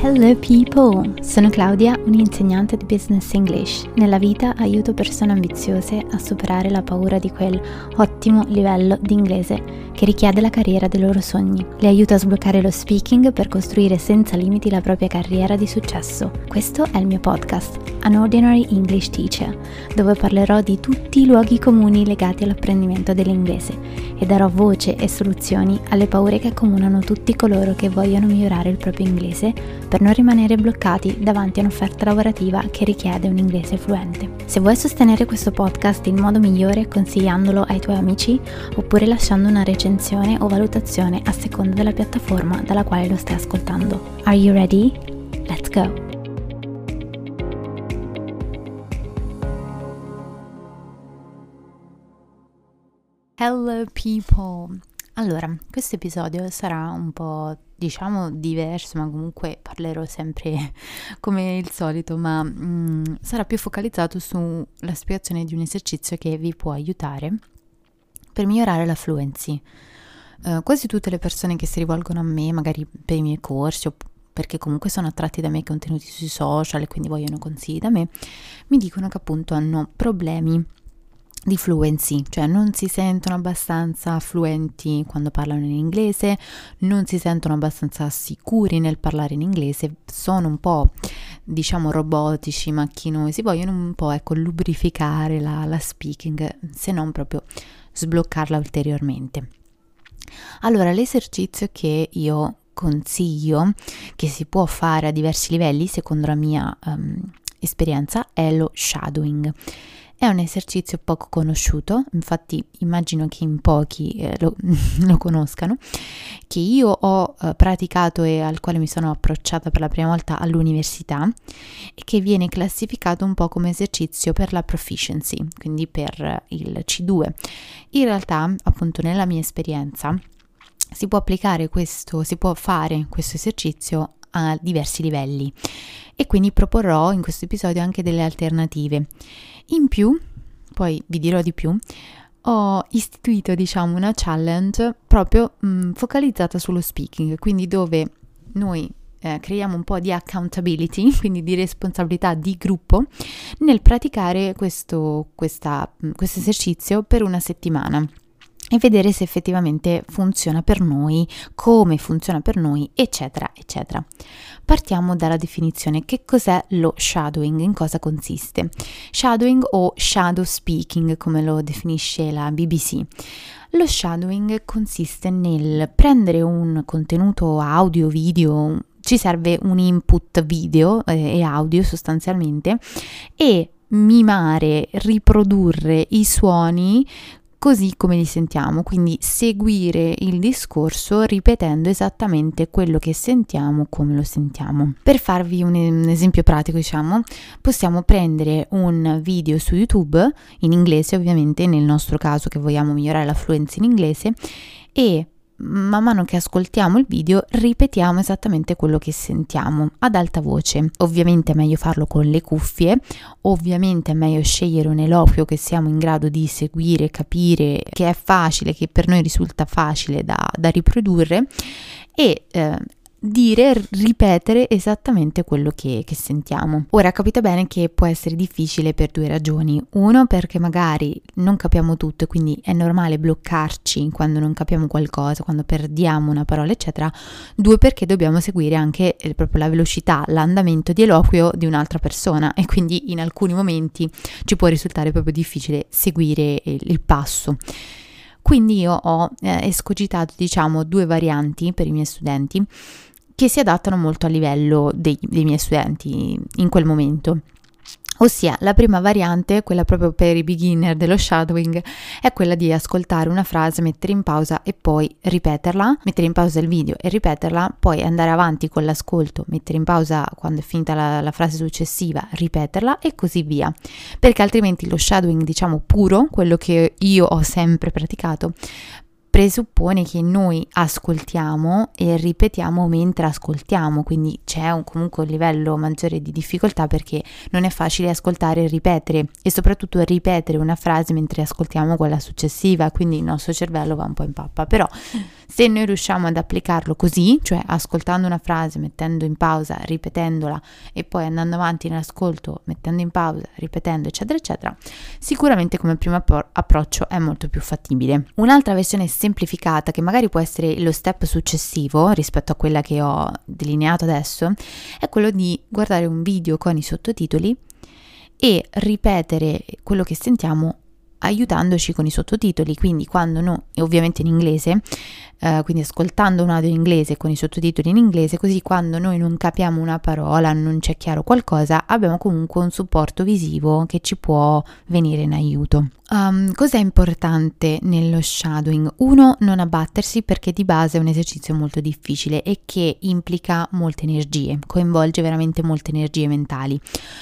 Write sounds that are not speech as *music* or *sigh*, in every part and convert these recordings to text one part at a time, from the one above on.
Hello people! Sono Claudia, un'insegnante di Business English. Nella vita aiuto persone ambiziose a superare la paura di quel ottimo livello di inglese che richiede la carriera dei loro sogni. Le aiuto a sbloccare lo speaking per costruire senza limiti la propria carriera di successo. Questo è il mio podcast, An Ordinary English Teacher, dove parlerò di tutti i luoghi comuni legati all'apprendimento dell'inglese e darò voce e soluzioni alle paure che accomunano tutti coloro che vogliono migliorare il proprio inglese per non rimanere bloccati davanti a un'offerta lavorativa che richiede un inglese fluente. Se vuoi sostenere questo podcast in modo migliore consigliandolo ai tuoi amici oppure lasciando una recensione o valutazione a seconda della piattaforma dalla quale lo stai ascoltando. Are you ready? Let's go! Hello people! Allora, questo episodio sarà un po' diciamo diverso, ma comunque parlerò sempre *laughs* come il solito, ma mm, sarà più focalizzato sulla spiegazione di un esercizio che vi può aiutare per migliorare la fluency. Uh, quasi tutte le persone che si rivolgono a me, magari per i miei corsi o perché comunque sono attratti da me contenuti sui social e quindi vogliono consigli da me, mi dicono che appunto hanno problemi di fluency, cioè non si sentono abbastanza fluenti quando parlano in inglese, non si sentono abbastanza sicuri nel parlare in inglese, sono un po' diciamo robotici, macchinosi, vogliono un po' ecco lubrificare la, la speaking, se non proprio sbloccarla ulteriormente. Allora, l'esercizio che io consiglio, che si può fare a diversi livelli, secondo la mia um, esperienza, è lo shadowing. È un esercizio poco conosciuto, infatti immagino che in pochi eh, lo, *laughs* lo, conoscano, che io ho eh, praticato e al quale mi sono approcciata per la prima volta all'università e che viene classificato un po' come esercizio per la proficiency, quindi per il C2. In realtà, appunto, nella mia esperienza, si può applicare questo, si può fare questo esercizio a diversi livelli e quindi proporrò in questo episodio anche delle alternative. In più, poi vi dirò di più, ho istituito diciamo una challenge proprio mh, mm, focalizzata sullo speaking, quindi dove noi eh, creiamo un po' di accountability, *laughs* quindi di responsabilità di gruppo, nel praticare questo esercizio per una settimana e vedere se effettivamente funziona per noi, come funziona per noi, eccetera, eccetera. Partiamo dalla definizione. Che cos'è lo shadowing? In cosa consiste? Shadowing o shadow speaking, come lo definisce la BBC. Lo shadowing consiste nel prendere un contenuto audio, video, ci serve un input video eh, e audio sostanzialmente e mimare, riprodurre i suoni così come li sentiamo, quindi seguire il discorso ripetendo esattamente quello che sentiamo come lo sentiamo. Per farvi un, un esempio pratico, diciamo, possiamo prendere un video su YouTube in inglese, ovviamente nel nostro caso che vogliamo migliorare la fluenza in inglese e man mano che ascoltiamo il video ripetiamo esattamente quello che sentiamo ad alta voce. Ovviamente è meglio farlo con le cuffie, ovviamente è meglio scegliere un eloquio che siamo in grado di seguire, capire, che è facile, che per noi risulta facile da, da riprodurre e eh, dire, ripetere esattamente quello che, che, sentiamo. Ora capite bene che può essere difficile per due ragioni. Uno, perché magari non capiamo tutto e quindi è normale bloccarci quando non capiamo qualcosa, quando perdiamo una parola, eccetera. Due, perché dobbiamo seguire anche eh, proprio la velocità, l'andamento di eloquio di un'altra persona e quindi in alcuni momenti ci può risultare proprio difficile seguire il, il passo. Quindi io ho eh, escogitato, diciamo, due varianti per i miei studenti che si adattano molto al livello dei, dei miei studenti in quel momento. Ossia, la prima variante, quella proprio per i beginner dello shadowing, è quella di ascoltare una frase, mettere in pausa e poi ripeterla, mettere in pausa il video e ripeterla, poi andare avanti con l'ascolto, mettere in pausa quando è finita la, la frase successiva, ripeterla e così via. Perché altrimenti lo shadowing, diciamo puro, quello che io ho sempre praticato, presuppone che noi ascoltiamo e ripetiamo mentre ascoltiamo, quindi c'è un, comunque un livello maggiore di difficoltà perché non è facile ascoltare e ripetere e soprattutto ripetere una frase mentre ascoltiamo quella successiva, quindi il nostro cervello va un po' in pappa, però se noi riusciamo ad applicarlo così, cioè ascoltando una frase, mettendo in pausa, ripetendola e poi andando avanti nell'ascolto, mettendo in pausa, ripetendo, eccetera, eccetera, sicuramente come primo approccio è molto più fattibile. Un'altra versione semplificata, che magari può essere lo step successivo rispetto a quella che ho delineato adesso, è quello di guardare un video con i sottotitoli e ripetere quello che sentiamo aiutandoci con i sottotitoli, quindi quando noi, ovviamente in inglese, eh, quindi ascoltando un audio in inglese con i sottotitoli in inglese, così quando noi non capiamo una parola, non c'è chiaro qualcosa, abbiamo comunque un supporto visivo che ci può venire in aiuto. Um, cos'è importante nello shadowing? Uno, non abbattersi perché di base è un esercizio molto difficile e che implica molte energie, coinvolge veramente molte energie mentali.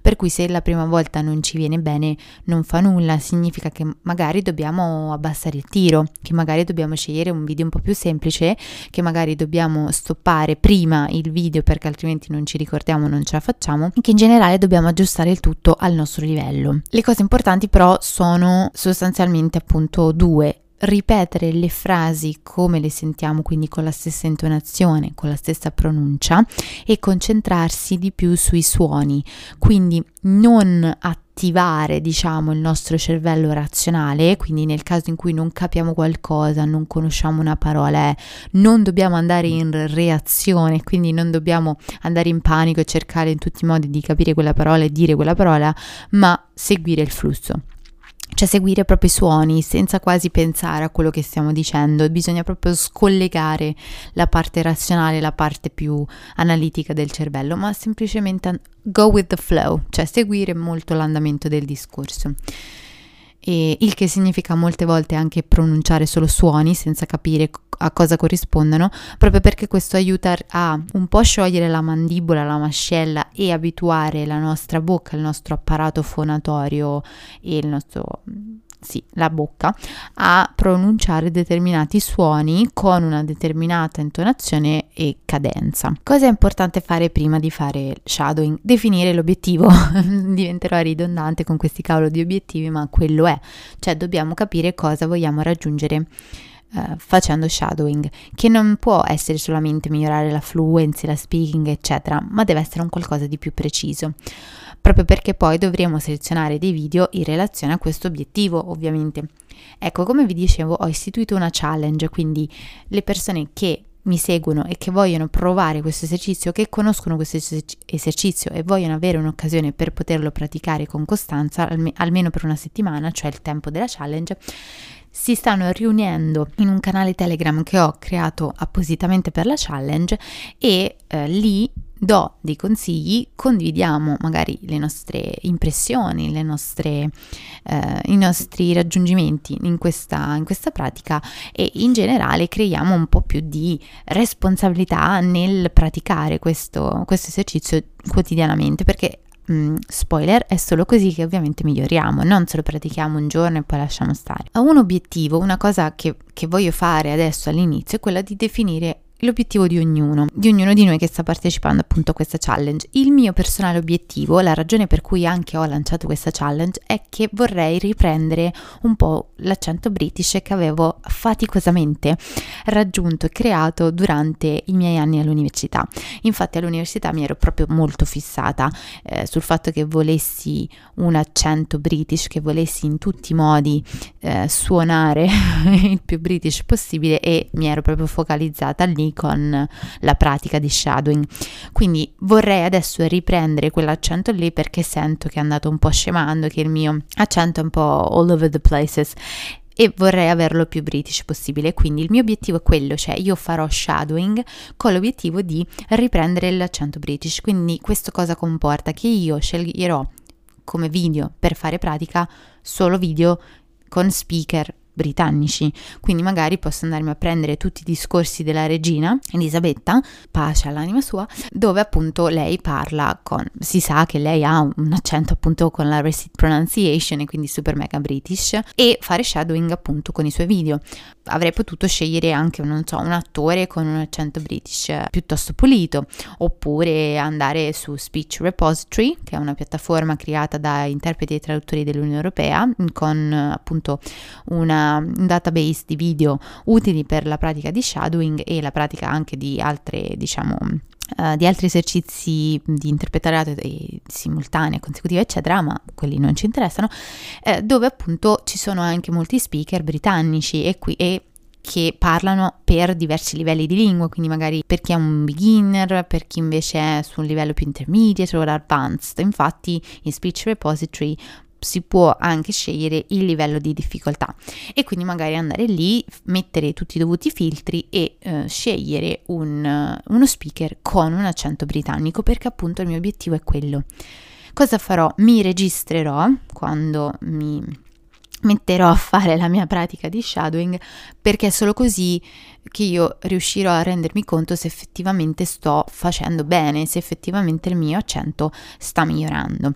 Per cui se la prima volta non ci viene bene, non fa nulla, significa che magari dobbiamo abbassare il tiro, che magari dobbiamo scegliere un video un po' più semplice, che magari dobbiamo stoppare prima il video perché altrimenti non ci ricordiamo, non ce la facciamo, e che in generale dobbiamo aggiustare il tutto al nostro livello. Le cose importanti però sono sostanzialmente appunto due ripetere le frasi come le sentiamo, quindi con la stessa intonazione, con la stessa pronuncia e concentrarsi di più sui suoni, quindi non attivare, diciamo, il nostro cervello razionale, quindi nel caso in cui non capiamo qualcosa, non conosciamo una parola, eh, non dobbiamo andare in reazione, quindi non dobbiamo andare in panico e cercare in tutti i modi di capire quella parola e dire quella parola, ma seguire il flusso cioè seguire proprio i suoni senza quasi pensare a quello che stiamo dicendo, bisogna proprio scollegare la parte razionale, la parte più analitica del cervello, ma semplicemente go with the flow, cioè seguire molto l'andamento del discorso il che significa molte volte anche pronunciare solo suoni senza capire a cosa corrispondono, proprio perché questo aiuta a un po' sciogliere la mandibola, la mascella e abituare la nostra bocca, il nostro apparato fonatorio e il nostro sì, la bocca, a pronunciare determinati suoni con una determinata intonazione e cadenza. Cosa è importante fare prima di fare shadowing? Definire l'obiettivo. *laughs* Diventerò ridondante con questi cavolo di obiettivi, ma quello è. Cioè dobbiamo capire cosa vogliamo raggiungere Uh, facendo shadowing, che non può essere solamente migliorare la fluency, la speaking, eccetera, ma deve essere un qualcosa di più preciso proprio perché poi dovremo selezionare dei video in relazione a questo obiettivo, ovviamente. Ecco, come vi dicevo, ho istituito una challenge, quindi le persone che mi seguono e che vogliono provare questo esercizio, che conoscono questo esercizio e vogliono avere un'occasione per poterlo praticare con costanza, almeno per una settimana, cioè il tempo della challenge, si stanno riunendo in un canale Telegram che ho creato appositamente per la challenge e eh, lì do dei consigli, condividiamo magari le nostre impressioni, le nostre, eh, i nostri raggiungimenti in questa, in questa pratica e in generale creiamo un po' più di responsabilità nel praticare questo, questo esercizio quotidianamente perché Mm, spoiler, è solo così che ovviamente miglioriamo, non se lo pratichiamo un giorno e poi lasciamo stare. Ho un obiettivo, una cosa che, che voglio fare adesso all'inizio è quella di definire l'obiettivo di ognuno, di ognuno di noi che sta partecipando appunto a questa challenge. Il mio personale obiettivo, la ragione per cui anche ho lanciato questa challenge, è che vorrei riprendere un po' l'accento british che avevo faticosamente raggiunto e creato durante i miei anni all'università. Infatti all'università mi ero proprio molto fissata eh, sul fatto che volessi un accento british, che volessi in tutti i modi eh, suonare *laughs* il più british possibile e mi ero proprio focalizzata lì con la pratica di shadowing. Quindi vorrei adesso riprendere quell'accento lì perché sento che è andato un po' scemando, che il mio accento è un po' all over the places e vorrei averlo più british possibile. Quindi il mio obiettivo è quello, cioè io farò shadowing con l'obiettivo di riprendere l'accento british. Quindi questo cosa comporta? Che io sceglierò come video per fare pratica solo video con speaker britannici, quindi magari posso andarmi a prendere tutti i discorsi della regina Elisabetta, pace all'anima sua, dove appunto lei parla con, si sa che lei ha un accento appunto con la receipt pronunciation e quindi super mega british e fare shadowing appunto con i suoi video. Avrei potuto scegliere anche, non so, un attore con un accento british piuttosto pulito, oppure andare su Speech Repository, che è una piattaforma creata da interpreti e traduttori dell'Unione Europea, con appunto una, database di video utili per la pratica di shadowing e la pratica anche di altre, diciamo, Uh, di altri esercizi di interpretariato simultaneo, consecutivo, eccetera, ma quelli non ci interessano, eh, dove appunto ci sono anche molti speaker britannici e, qui, e che parlano per diversi livelli di lingua, quindi magari per chi è un beginner, per chi invece è su un livello più intermediate o advanced. Infatti in Speech Repository si può anche scegliere il livello di difficoltà e quindi magari andare lì, mettere tutti i dovuti filtri e eh, scegliere un, uno speaker con un accento britannico perché appunto il mio obiettivo è quello. Cosa farò? Mi registrerò quando mi metterò a fare la mia pratica di shadowing perché è solo così che io riuscirò a rendermi conto se effettivamente sto facendo bene, se effettivamente il mio accento sta migliorando.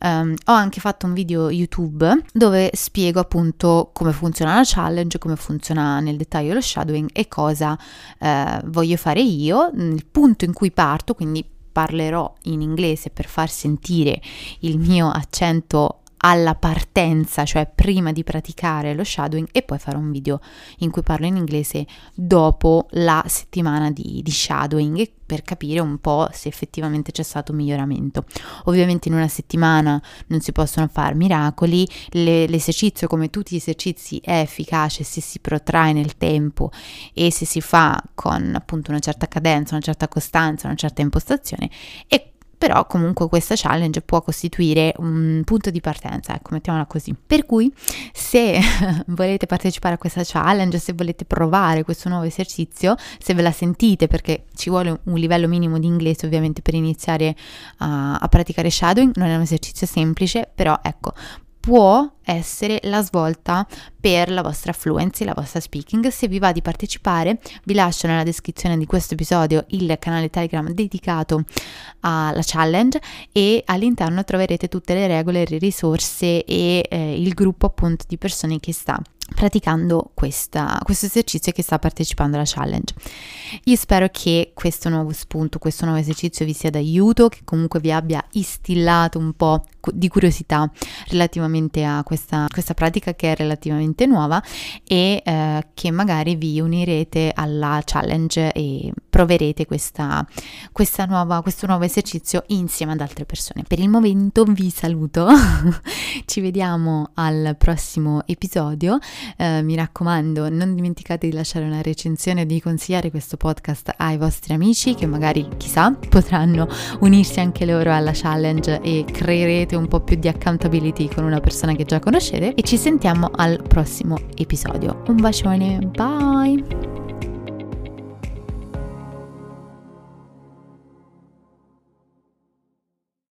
Um, ho anche fatto un video YouTube dove spiego appunto come funziona la challenge, come funziona nel dettaglio lo shadowing e cosa uh, voglio fare io, il punto in cui parto, quindi parlerò in inglese per far sentire il mio accento alla partenza, cioè prima di praticare lo shadowing e poi farò un video in cui parlo in inglese dopo la settimana di, di shadowing per capire un po' se effettivamente c'è stato un miglioramento. Ovviamente in una settimana non si possono fare miracoli, Le, l'esercizio come tutti gli esercizi è efficace se si protrae nel tempo e se si fa con appunto una certa cadenza, una certa costanza, una certa impostazione e però comunque questa challenge può costituire un punto di partenza, ecco, mettiamola così. Per cui se *laughs* volete partecipare a questa challenge, se volete provare questo nuovo esercizio, se ve la sentite perché ci vuole un livello minimo di inglese ovviamente per iniziare a, a praticare shadowing, non è un esercizio semplice, però ecco, può essere la svolta per la vostra fluency, la vostra speaking. Se vi va di partecipare, vi lascio nella descrizione di questo episodio il canale Telegram dedicato alla challenge e all'interno troverete tutte le regole, le risorse e eh, il gruppo appunto di persone che sta praticando questa, questo esercizio che sta partecipando alla challenge. Io spero che questo nuovo spunto, questo nuovo esercizio vi sia d'aiuto, che comunque vi abbia istillato un po' di curiosità relativamente a questa, questa pratica che è relativamente nuova e eh, che magari vi unirete alla challenge e proverete questa, questa nuova, questo nuovo esercizio insieme ad altre persone. Per il momento vi saluto, *laughs* ci vediamo al prossimo episodio. Eh, mi raccomando, non dimenticate di lasciare una recensione e di consigliare questo podcast ai vostri amici che magari, chissà, potranno unirsi anche loro alla challenge e creerete un po' più di accountability con una persona che già conoscete. E ci sentiamo al prossimo episodio. Un bacione, bye!